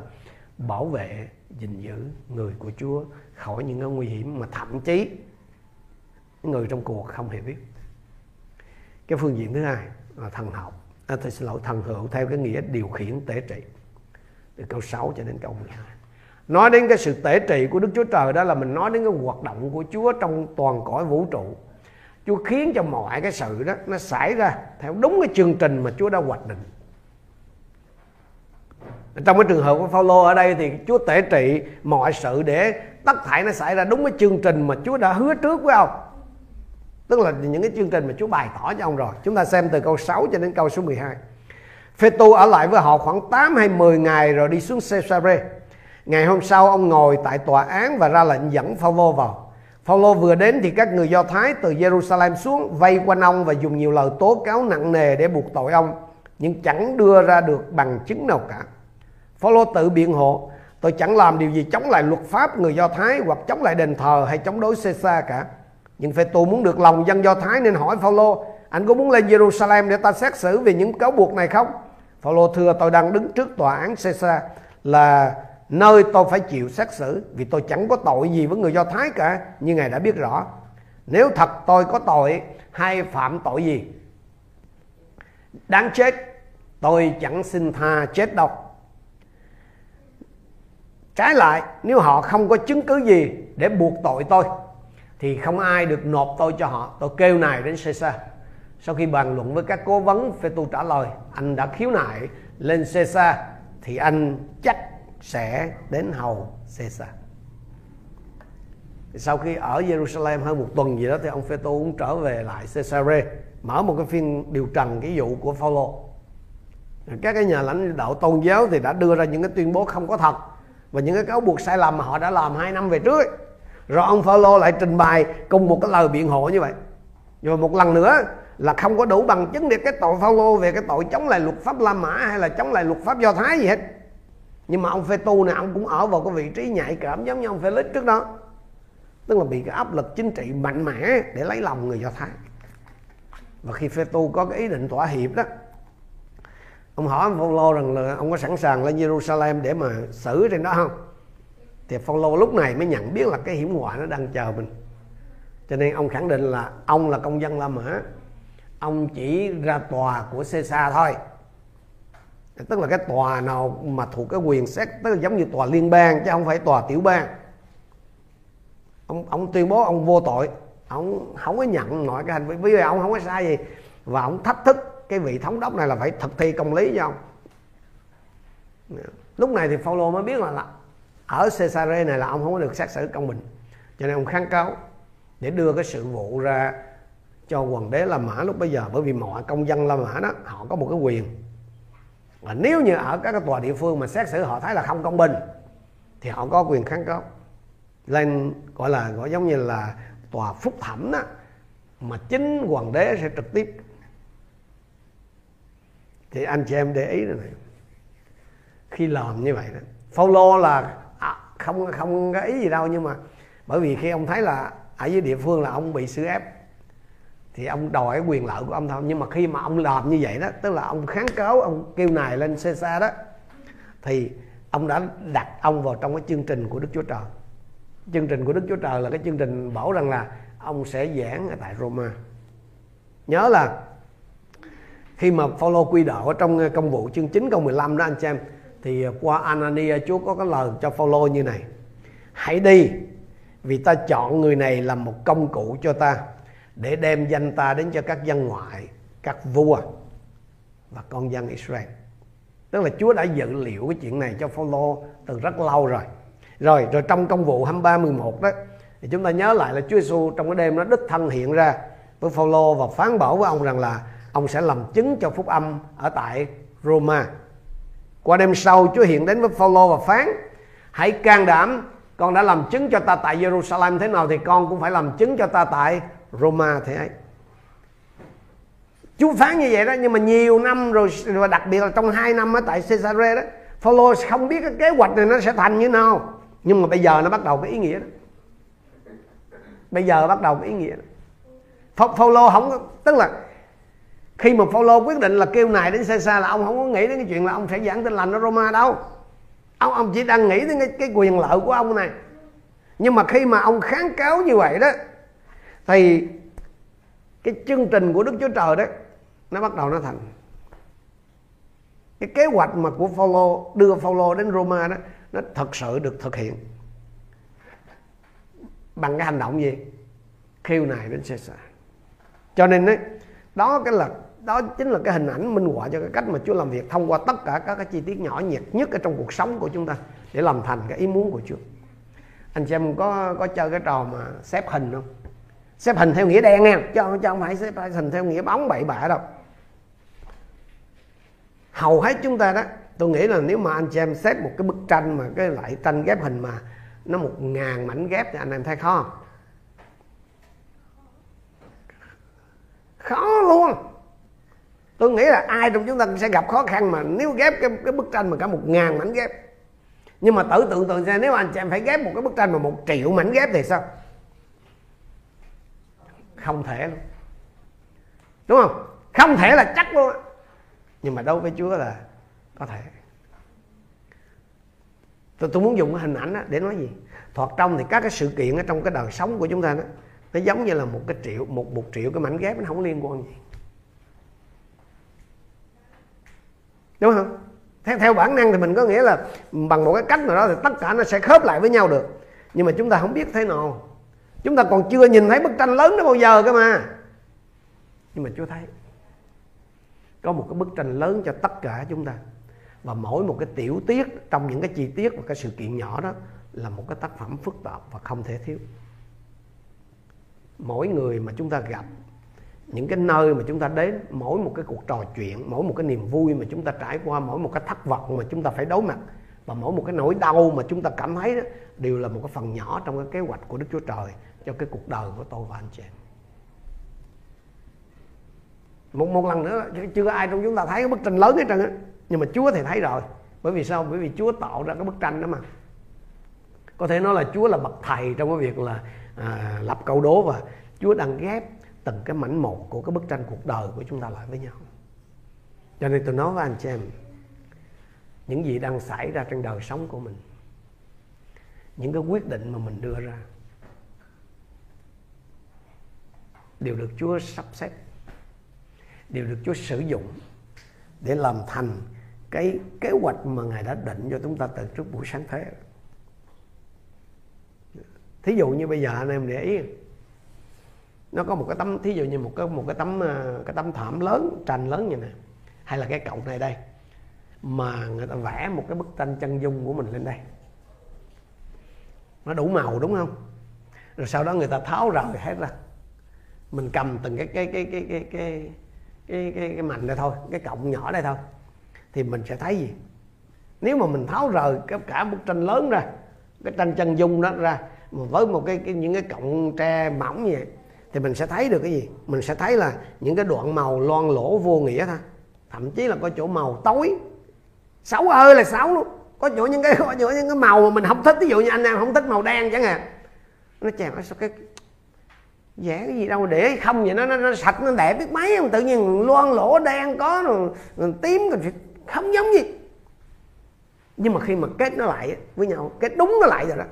bảo vệ, gìn giữ người của Chúa khỏi những cái nguy hiểm mà thậm chí người trong cuộc không hề biết. Cái phương diện thứ hai là thần học, à, tôi xin lỗi thần hữu theo cái nghĩa điều khiển tế trị. Từ câu 6 cho đến câu 12 nói đến cái sự tế trị của Đức Chúa Trời đó là mình nói đến cái hoạt động của Chúa trong toàn cõi vũ trụ. Chúa khiến cho mọi cái sự đó nó xảy ra theo đúng cái chương trình mà Chúa đã hoạch định trong cái trường hợp của Phaolô ở đây thì Chúa tể trị mọi sự để tất thảy nó xảy ra đúng cái chương trình mà Chúa đã hứa trước với ông tức là những cái chương trình mà Chúa bày tỏ cho ông rồi chúng ta xem từ câu 6 cho đến câu số 12 Phê tu ở lại với họ khoảng 8 hay 10 ngày rồi đi xuống Caesarea. Ngày hôm sau ông ngồi tại tòa án và ra lệnh dẫn Phaolô vào. Phaolô vừa đến thì các người Do Thái từ Jerusalem xuống vây quanh ông và dùng nhiều lời tố cáo nặng nề để buộc tội ông, nhưng chẳng đưa ra được bằng chứng nào cả. Phaolô tự biện hộ, tôi chẳng làm điều gì chống lại luật pháp người Do Thái hoặc chống lại đền thờ hay chống đối Caesar cả. Nhưng Phê tu muốn được lòng dân Do Thái nên hỏi Phaolô, anh có muốn lên Jerusalem để ta xét xử về những cáo buộc này không? Phaolô thưa tôi đang đứng trước tòa án Caesar là nơi tôi phải chịu xét xử vì tôi chẳng có tội gì với người Do Thái cả như ngài đã biết rõ. Nếu thật tôi có tội hay phạm tội gì đáng chết tôi chẳng xin tha chết đâu. Trái lại nếu họ không có chứng cứ gì để buộc tội tôi thì không ai được nộp tôi cho họ. Tôi kêu này đến Caesar. Sau khi bàn luận với các cố vấn, phê tu trả lời, anh đã khiếu nại lên Caesar thì anh chắc sẽ đến hầu Caesar. Sau khi ở Jerusalem hơn một tuần gì đó thì ông phê tu cũng trở về lại Caesarea mở một cái phiên điều trần cái vụ của Phaolô. Các cái nhà lãnh đạo tôn giáo thì đã đưa ra những cái tuyên bố không có thật và những cái cáo buộc sai lầm mà họ đã làm hai năm về trước ấy. Rồi ông Phaolô lại trình bày cùng một cái lời biện hộ như vậy. Rồi một lần nữa là không có đủ bằng chứng để cái tội Phaolô về cái tội chống lại luật pháp La Mã hay là chống lại luật pháp Do Thái gì hết. Nhưng mà ông Phê Tu này ông cũng ở vào cái vị trí nhạy cảm giống như ông Phê trước đó. Tức là bị cái áp lực chính trị mạnh mẽ để lấy lòng người Do Thái. Và khi Phê Tu có cái ý định thỏa hiệp đó Ông hỏi ông Phaolô rằng là ông có sẵn sàng lên Jerusalem để mà xử trên đó không? Thì Phaolô lúc này mới nhận biết là cái hiểm họa nó đang chờ mình. Cho nên ông khẳng định là ông là công dân La Mã. Ông chỉ ra tòa của Caesar thôi. Tức là cái tòa nào mà thuộc cái quyền xét, tức là giống như tòa liên bang chứ không phải tòa tiểu bang. Ông ông tuyên bố ông vô tội. Ông không có nhận mọi cái hành vi. Vì ông không có sai gì và ông thách thức cái vị thống đốc này là phải thực thi công lý cho ông lúc này thì Phaolô mới biết là, là ở Caesarea này là ông không có được xét xử công bình. Cho nên ông kháng cáo để đưa cái sự vụ ra cho hoàng đế La Mã lúc bây giờ. Bởi vì mọi công dân La Mã đó họ có một cái quyền. Và nếu như ở các cái tòa địa phương mà xét xử họ thấy là không công bình thì họ có quyền kháng cáo. Lên gọi là gọi giống như là tòa phúc thẩm đó mà chính hoàng đế sẽ trực tiếp thì anh chị em để ý rồi này. Khi làm như vậy đó Phaolô là à, không không có ý gì đâu nhưng mà bởi vì khi ông thấy là ở dưới địa phương là ông bị xử ép thì ông đòi cái quyền lợi của ông thôi. Nhưng mà khi mà ông làm như vậy đó tức là ông kháng cáo ông kêu nài lên Caesar đó thì ông đã đặt ông vào trong cái chương trình của Đức Chúa Trời. Chương trình của Đức Chúa Trời là cái chương trình bảo rằng là ông sẽ giảng ở tại Roma. Nhớ là khi mà Phaolô quy đạo ở trong ờ, công vụ chương 9 câu 15 đó, anh chị em, thì ờ, qua Anania, Chúa có cái lời cho Phaolô như này. Hãy đi, vì ta chọn người này làm một công cụ cho ta để đem danh ta đến cho các dân ngoại, các vua và con dân Israel. Tức là Chúa đã dự liệu cái chuyện này cho Phaolô từ rất lâu rồi. Rồi rồi trong công vụ 23 11 đó, thì chúng ta nhớ lại là Chúa Giêsu trong cái đêm đó đích thân hiện ra với Phaolô và phán bảo với ông rằng là ông sẽ làm chứng cho phúc âm ở tại Roma. Qua đêm sau Chúa hiện đến với Phaolô và phán: Hãy can đảm, con đã làm chứng cho ta tại Jerusalem thế nào thì con cũng phải làm chứng cho ta tại Roma thế ấy. Chúa phán như vậy đó nhưng mà nhiều năm rồi và đặc biệt là trong hai năm ở tại Caesarea đó Phaolô không biết cái kế hoạch này nó sẽ thành như nào nhưng mà bây giờ nó bắt đầu cái ý nghĩa đó bây giờ bắt đầu cái ý nghĩa đó Phaolô không tức là khi mà Phaolô quyết định là kêu này đến Caesar là ông không có nghĩ đến cái chuyện là ông sẽ giảng tin lành ở Roma đâu. Ông ông chỉ đang nghĩ đến cái, cái quyền lợi của ông này. Nhưng mà khi mà ông kháng cáo như vậy đó thì cái chương trình của Đức Chúa Trời đó nó bắt đầu nó thành. Cái kế hoạch mà của Phaolô đưa Phaolô đến Roma đó nó thật sự được thực hiện. Bằng cái hành động gì? Khiêu này đến Caesar. Cho nên đấy đó cái là đó chính là cái hình ảnh minh họa cho cái cách mà Chúa làm việc thông qua tất cả các cái chi tiết nhỏ nhặt nhất ở trong cuộc sống của chúng ta để làm thành cái ý muốn của Chúa. Anh chị em có có chơi cái trò mà xếp hình không? Xếp hình theo nghĩa đen nha cho cho không phải xếp hình theo nghĩa bóng bậy bạ đâu. Hầu hết chúng ta đó, tôi nghĩ là nếu mà anh chị em xếp một cái bức tranh mà cái loại tranh ghép hình mà nó một ngàn mảnh ghép thì anh em thấy khó không? Khó luôn tôi nghĩ là ai trong chúng ta sẽ gặp khó khăn mà nếu ghép cái, cái bức tranh mà cả một ngàn mảnh ghép. Nhưng mà tự tưởng tượng ra nếu anh chị em phải ghép một cái bức tranh mà một triệu mảnh ghép thì sao? Không thể luôn. Đúng không? Không thể là chắc luôn nhưng mà đâu với chúa là có thể. Tôi, tôi muốn dùng cái hình ảnh đó để nói gì? Thoạt trong thì các cái sự kiện ở trong cái đời sống của chúng ta đó nó giống như là một cái triệu một một triệu cái mảnh ghép nó không liên quan gì. Đúng không? Theo theo bản năng thì mình có nghĩa là bằng một cái cách nào đó thì tất cả nó sẽ khớp lại với nhau được. Nhưng mà chúng ta không biết thế nào. Chúng ta còn chưa nhìn thấy bức tranh lớn đó bao giờ cơ mà. Nhưng mà chúa thấy. Có một cái bức tranh lớn cho tất cả chúng ta. Và mỗi một cái tiểu tiết, trong những cái chi tiết và cái sự kiện nhỏ đó, là một cái tác phẩm phức tạp và không thể thiếu. Mỗi người mà chúng ta gặp những cái nơi mà chúng ta đến mỗi một cái cuộc trò chuyện mỗi một cái niềm vui mà chúng ta trải qua mỗi một cái thất vọng mà chúng ta phải đối mặt và mỗi một cái nỗi đau mà chúng ta cảm thấy đó đều là một cái phần nhỏ trong cái kế hoạch của Đức Chúa Trời cho cái cuộc đời của tôi và anh chị em. Một một lần nữa chưa ai trong chúng ta thấy cái bức tranh lớn hết trơn á nhưng mà Chúa thì thấy rồi. Bởi vì sao? Bởi vì Chúa tạo ra cái bức tranh đó mà. Có thể nói là Chúa là bậc thầy trong cái việc là à, lập câu đố và Chúa đang ghép từng cái mảnh một của cái bức tranh cuộc đời của chúng ta lại với nhau. Cho nên tôi nói với anh chị em, những gì đang xảy ra trên đời sống của mình, những cái quyết định mà mình đưa ra, đều được Chúa sắp xếp, đều được Chúa sử dụng để làm thành cái kế hoạch mà Ngài đã định cho chúng ta từ trước buổi sáng thế. Thí dụ như bây giờ anh em để ý nó có một cái tấm thí dụ như một cái một cái tấm ờ, cái tấm thảm lớn tranh lớn như này. Hay là cái cọng này đây. Mà người ta vẽ một cái bức tranh chân dung của mình lên đây. Nó đủ màu đúng không? Rồi sau đó người ta tháo rời hết ra. Mình cầm từng cái cái cái cái cái cái cái cái, cái mảnh đây thôi cái cọng nhỏ đây thôi. Thì mình sẽ thấy gì? Nếu mà mình tháo rời cái cả bức tranh lớn ra cái tranh chân dung đó ra mà với một cái, cái những cái cọng tre mỏng như vậy thì mình sẽ thấy được cái gì? Mình sẽ thấy là những cái đoạn màu loan lỗ vô nghĩa thôi. Thậm chí là có chỗ màu tối. Xấu ơi là xấu luôn. Có chỗ những cái có chỗ những cái màu mà mình không thích. Ví dụ như anh em không thích màu đen chẳng hạn. Nó chèn nó sao cái vẽ cái gì đâu để không vậy? Nó nó, nó sạch nó đẹp biết mấy tự nhiên loan lỗ đen có rồi, rồi tím rồi không giống gì. Nhưng mà khi mà kết nó lại với nhau kết đúng nó lại rồi đó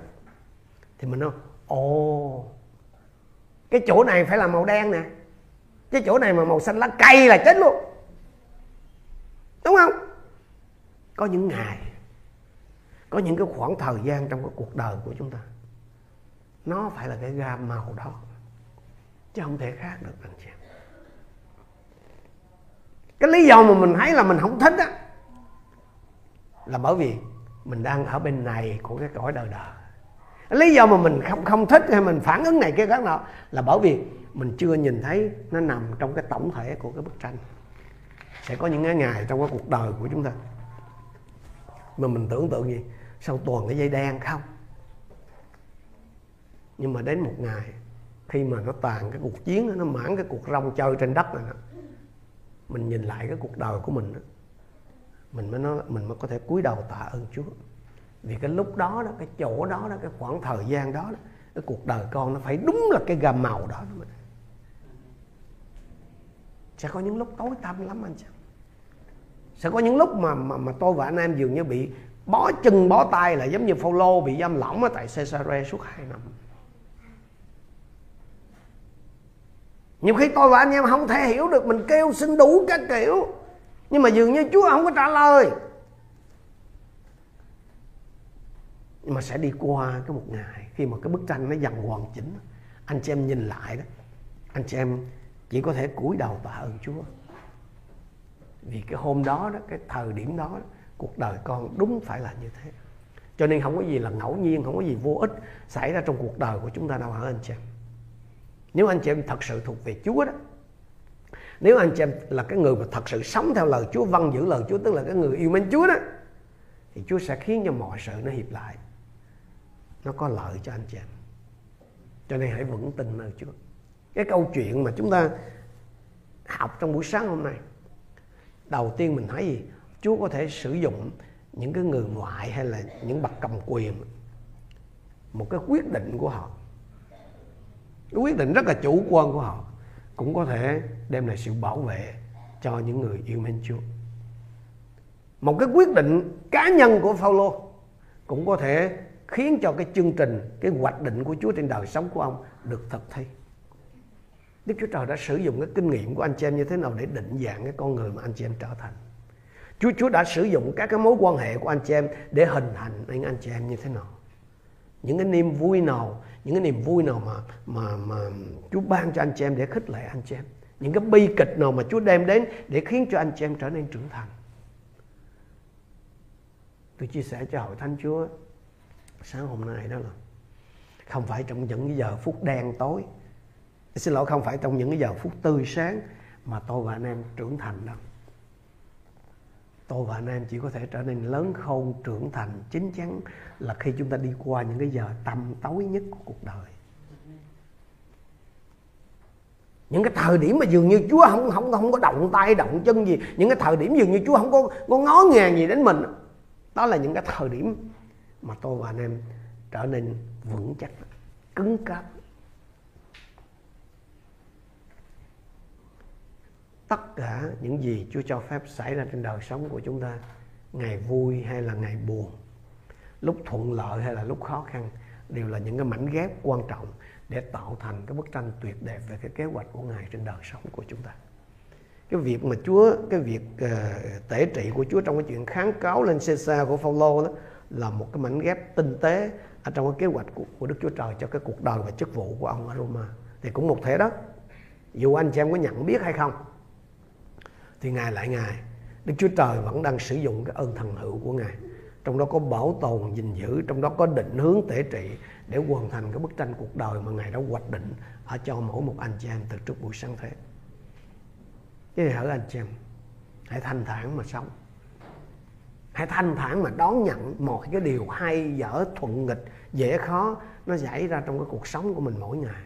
thì mình nói ồ cái chỗ này phải là màu đen nè. Cái chỗ này mà màu xanh lá cây là chết luôn. Đúng không? Có những ngày, có những cái khoảng thời gian trong cái cuộc đời của chúng ta, nó phải là cái gam màu đó, chứ không thể khác được, anh chị cái lý do mà mình thấy là mình không thích á, là bởi vì mình đang ở bên này của cái cõi đời đời lý do mà mình không không thích hay mình phản ứng này cái khác nọ là bởi vì mình chưa nhìn thấy nó nằm trong cái tổng thể của cái bức tranh. Sẽ có những cái ngày trong cái cuộc đời của chúng ta mà mình tưởng tượng gì? Sao toàn cái dây đen không? Nhưng mà đến một ngày khi mà nó tàn cái cuộc chiến nó mãn cái cuộc rong chơi trên đất này đó, mình nhìn lại cái cuộc đời của mình đó, mình mới nói mình mới có thể cúi đầu tạ ơn Chúa vì cái lúc đó đó cái chỗ đó đó cái khoảng thời gian đó, đó cái cuộc đời con nó phải đúng là cái gam màu đó. Mình sẽ có những lúc tối tăm lắm anh chị. Sẽ có những lúc mà mà, mà tôi và anh em dường như bị bó chân bó tay là giống như Phaolô bị giam lỏng ở tại Caesarea suốt hai năm. Nhiều khi tôi và anh em không thể hiểu được mình kêu xin đủ các kiểu nhưng mà dường như Chúa không có trả lời. Nhưng mà sẽ đi qua cái một ngày khi mà cái bức tranh nó dần hoàn chỉnh anh chị em nhìn lại đó anh chị em chỉ có thể cúi đầu tạ ơn Chúa. Vì cái hôm đó đó cái thời điểm đó, đó cuộc đời con đúng phải là như thế. Cho nên không có gì là ngẫu nhiên không có gì vô ích xảy ra trong cuộc đời của chúng ta đâu hả anh chị em? Nếu anh chị em thật sự thuộc về Chúa đó nếu anh chị em là cái người mà thật sự sống theo lời Chúa vâng giữ lời Chúa tức là cái người yêu mến Chúa đó thì Chúa sẽ khiến cho mọi sự nó hiệp lại nó có lợi cho anh chị em. Cho nên hãy vững tin nơi Chúa. Cái câu chuyện mà chúng ta học trong buổi sáng hôm nay, đầu tiên mình thấy gì? Chúa có thể sử dụng những cái người ngoại hay là những bậc cầm quyền, một cái quyết định của họ. Cái quyết định rất là chủ quan của họ, cũng có thể đem lại sự bảo vệ cho những người yêu mến Chúa. Một cái quyết định cá nhân của Phaolô cũng có thể khiến cho cái chương trình, cái hoạch định của Chúa trên đời sống của ông được thực thi. Đức Chúa Trời đã sử dụng cái kinh nghiệm của anh chị em như thế nào để định dạng cái con người mà anh chị em trở thành? Chúa Chúa đã sử dụng các cái mối quan hệ của anh chị em để hình thành nên anh chị em như thế nào? Những cái niềm vui nào, những cái niềm vui nào mà mà mà Chúa ban cho anh chị em để khích lệ anh chị em? Những cái bi kịch nào mà Chúa đem đến để khiến cho anh chị em trở nên trưởng thành? Tôi chia sẻ cho hội thánh Chúa sáng hôm nay đó là không phải trong những giờ phút đen tối. Xin lỗi, không phải trong những giờ phút tươi sáng mà tôi và anh em trưởng thành đâu. Tôi và anh em chỉ có thể trở nên lớn khôn, trưởng thành chính chắn là khi chúng ta đi qua những cái giờ tầm tối nhất của cuộc đời. Những cái thời điểm mà dường như Chúa không không không có động tay, động chân gì, những cái thời điểm dường như Chúa không có có ngó ngàng gì đến mình, đó là những cái thời điểm mà tôi và anh em trở nên vững chắc cứng cáp. Tất cả những gì Chúa cho phép xảy ra trên đời sống của chúng ta ngày vui hay là ngày buồn lúc thuận lợi hay là lúc khó khăn đều là những cái mảnh ghép quan trọng để tạo thành cái bức tranh tuyệt đẹp về cái kế hoạch của Ngài trên đời sống của chúng ta. Cái việc mà Chúa cái việc uh, tể trị của Chúa trong cái chuyện kháng cáo lên Caesar của Phaolô đó là một cái mảnh ghép tinh tế ở trong cái kế hoạch của, của Đức Chúa Trời cho cái cuộc đời và chức vụ của ông ở Roma. Thì cũng một thế đó dù anh chị em có nhận biết hay không thì ngài lại ngài Đức Chúa Trời vẫn đang sử dụng cái ơn thần hữu của ngài. Trong đó có bảo tồn gìn giữ trong đó có định hướng tể trị để hoàn thành cái bức tranh cuộc đời mà ngài đã hoạch định ở cho mỗi một anh chị em từ trước buổi sáng thế. Chứ hỡi anh chị em hãy thanh thản mà sống hãy thanh thản mà đón nhận mọi cái điều hay, dở, thuận nghịch, dễ khó, nó xảy ra trong cái cuộc sống của mình mỗi ngày.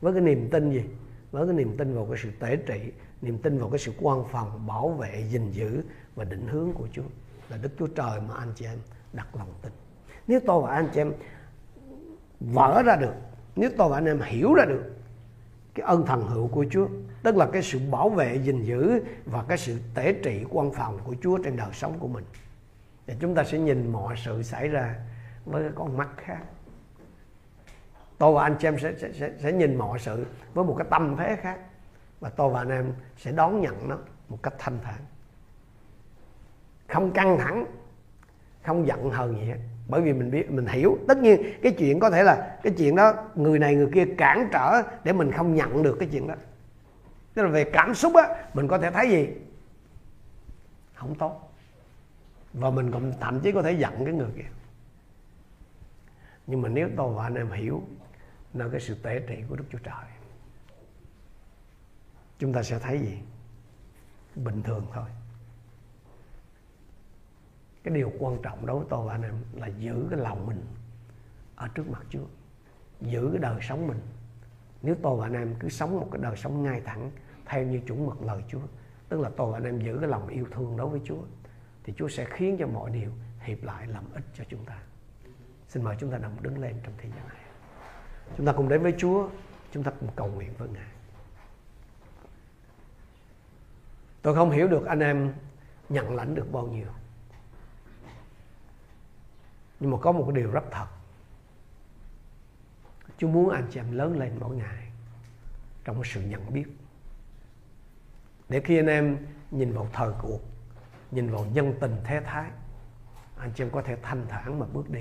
Với cái niềm tin gì? Với cái niềm tin vào cái sự tế trị, niềm tin vào cái sự quan phòng, bảo vệ, gìn giữ và định hướng của Chúa. Là Đức Chúa Trời mà anh chị em đặt lòng tin. Nếu tôi và anh chị em vỡ ra được, nếu tôi và anh em hiểu ra được cái ân thần hữu của Chúa, tức là cái sự bảo vệ, gìn giữ và cái sự tế trị, quan phòng của Chúa trên đời sống của mình thì chúng ta sẽ nhìn mọi sự xảy ra với con mắt khác. Tôi và anh chị em sẽ, sẽ, sẽ, sẽ nhìn mọi sự với một cái tâm thế khác. Và tôi và anh em sẽ đón nhận nó một cách thanh thản. Không căng thẳng không giận hờn gì hết. Bởi vì mình biết mình hiểu. Tất nhiên cái chuyện có thể là cái chuyện đó người này người kia cản trở để mình không nhận được cái chuyện đó. Tức là về cảm xúc á mình có thể thấy gì? Không tốt và mình còn thậm chí có thể giận cái người kia. Nhưng mà nếu tôi và anh em hiểu là cái sự tế trị của Đức Chúa Trời, chúng ta sẽ thấy gì? Bình thường thôi. Cái điều quan trọng đối với tôi và anh em là giữ cái lòng mình ở trước mặt Chúa. Giữ cái đời sống mình. Nếu tôi và anh em cứ sống một cái đời sống ngay thẳng, theo như chuẩn mực lời Chúa, tức là tôi và anh em giữ cái lòng yêu thương đối với Chúa thì Chúa sẽ khiến cho mọi điều hiệp lại làm ích cho chúng ta. Xin mời chúng ta đồng đứng lên trong thế gian này. Chúng ta cùng đến với Chúa, chúng ta cùng cầu nguyện với Ngài. Tôi không hiểu được anh em nhận lãnh được bao nhiêu. Nhưng mà có một cái điều rất thật. Chúa muốn anh chị em lớn lên mỗi ngày trong sự nhận biết. Để khi anh em nhìn vào thời cuộc nhìn vào nhân tình thế thái, anh chị em có thể thanh thản mà bước đi.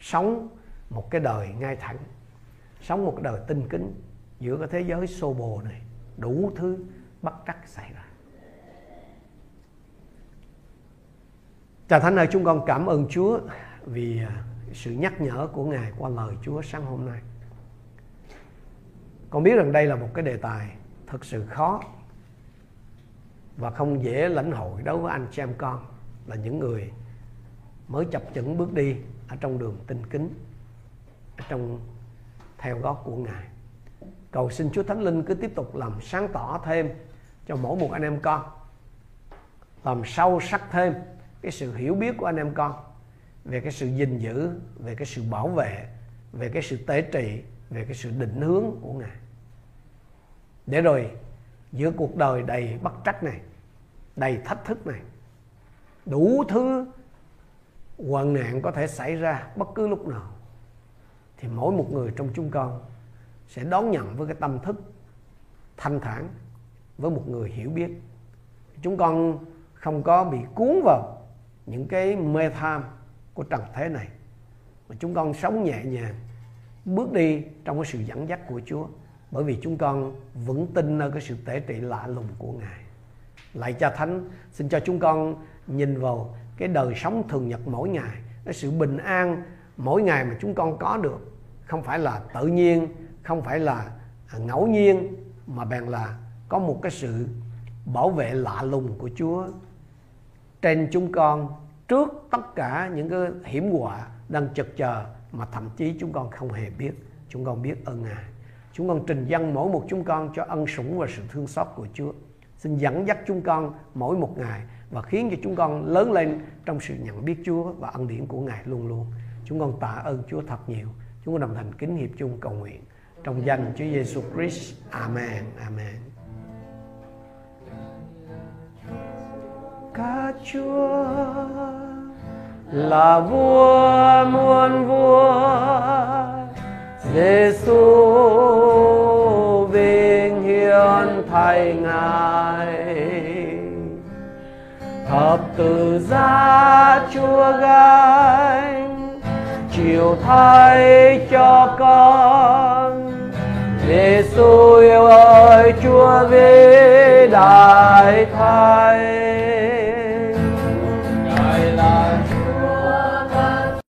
Sống một cái đời ngay thẳng, sống một đời tinh kính giữa cái thế giới xô bồ này, đủ thứ bất trắc xảy ra. Cha Thánh ơi, chúng con cảm ơn Chúa vì à, sự nhắc nhở của Ngài qua lời Chúa sáng hôm nay. Con biết rằng đây là một cái đề tài thật sự khó và không dễ lãnh hội đối với anh chị em con là những người mới chập chững bước đi ở trong đường tinh kính ở trong theo gót của Ngài. Cầu xin Chúa Thánh Linh cứ tiếp tục làm sáng tỏ thêm cho mỗi một anh em con. Làm sâu sắc thêm cái sự hiểu biết của anh em con về cái sự gìn giữ, về cái sự bảo vệ, về cái sự tế trị, về cái sự định hướng của Ngài. Để rồi giữa cuộc đời đầy bất trắc này, đầy thách thức này, đủ thứ hoạn nạn có thể xảy ra bất cứ lúc nào thì mỗi một người trong chúng con sẽ đón nhận với cái tâm thức thanh thản với một người hiểu biết. Chúng con không có bị cuốn vào những cái mê tham của trần thế này mà chúng con sống nhẹ nhàng bước đi trong cái sự dẫn dắt của Chúa bởi vì chúng con vững tin nơi cái sự tế trị lạ lùng của Ngài lạy cha thánh, xin cho chúng con nhìn vào cái đời sống thường nhật mỗi ngày. Cái sự bình an mỗi ngày mà chúng con có được. Không phải là tự nhiên, không phải là à, ngẫu nhiên, mà bèn là có một cái sự bảo vệ lạ lùng của Chúa trên chúng con trước tất cả những cái hiểm họa đang chật chờ mà thậm chí chúng con không hề biết. Chúng con biết ơn ngài. Chúng con trình dân mỗi một chúng con cho ân sủng và sự thương xót của Chúa xin dẫn dắt chúng con mỗi một ngày và khiến cho chúng con lớn lên trong sự nhận biết Chúa và ân điển của Ngài luôn luôn. Chúng con tạ ơn Chúa thật nhiều. Chúng con đồng thành kính hiệp chung cầu nguyện trong danh Chúa Giêsu Christ. Amen. Amen. Ca Chúa là vua muôn vua Giêsu vinh con thay ngài. Thập tự giá chúa gánh, chiều thay cho con. Giêsu yêu ơi, Chúa vĩ đại thay.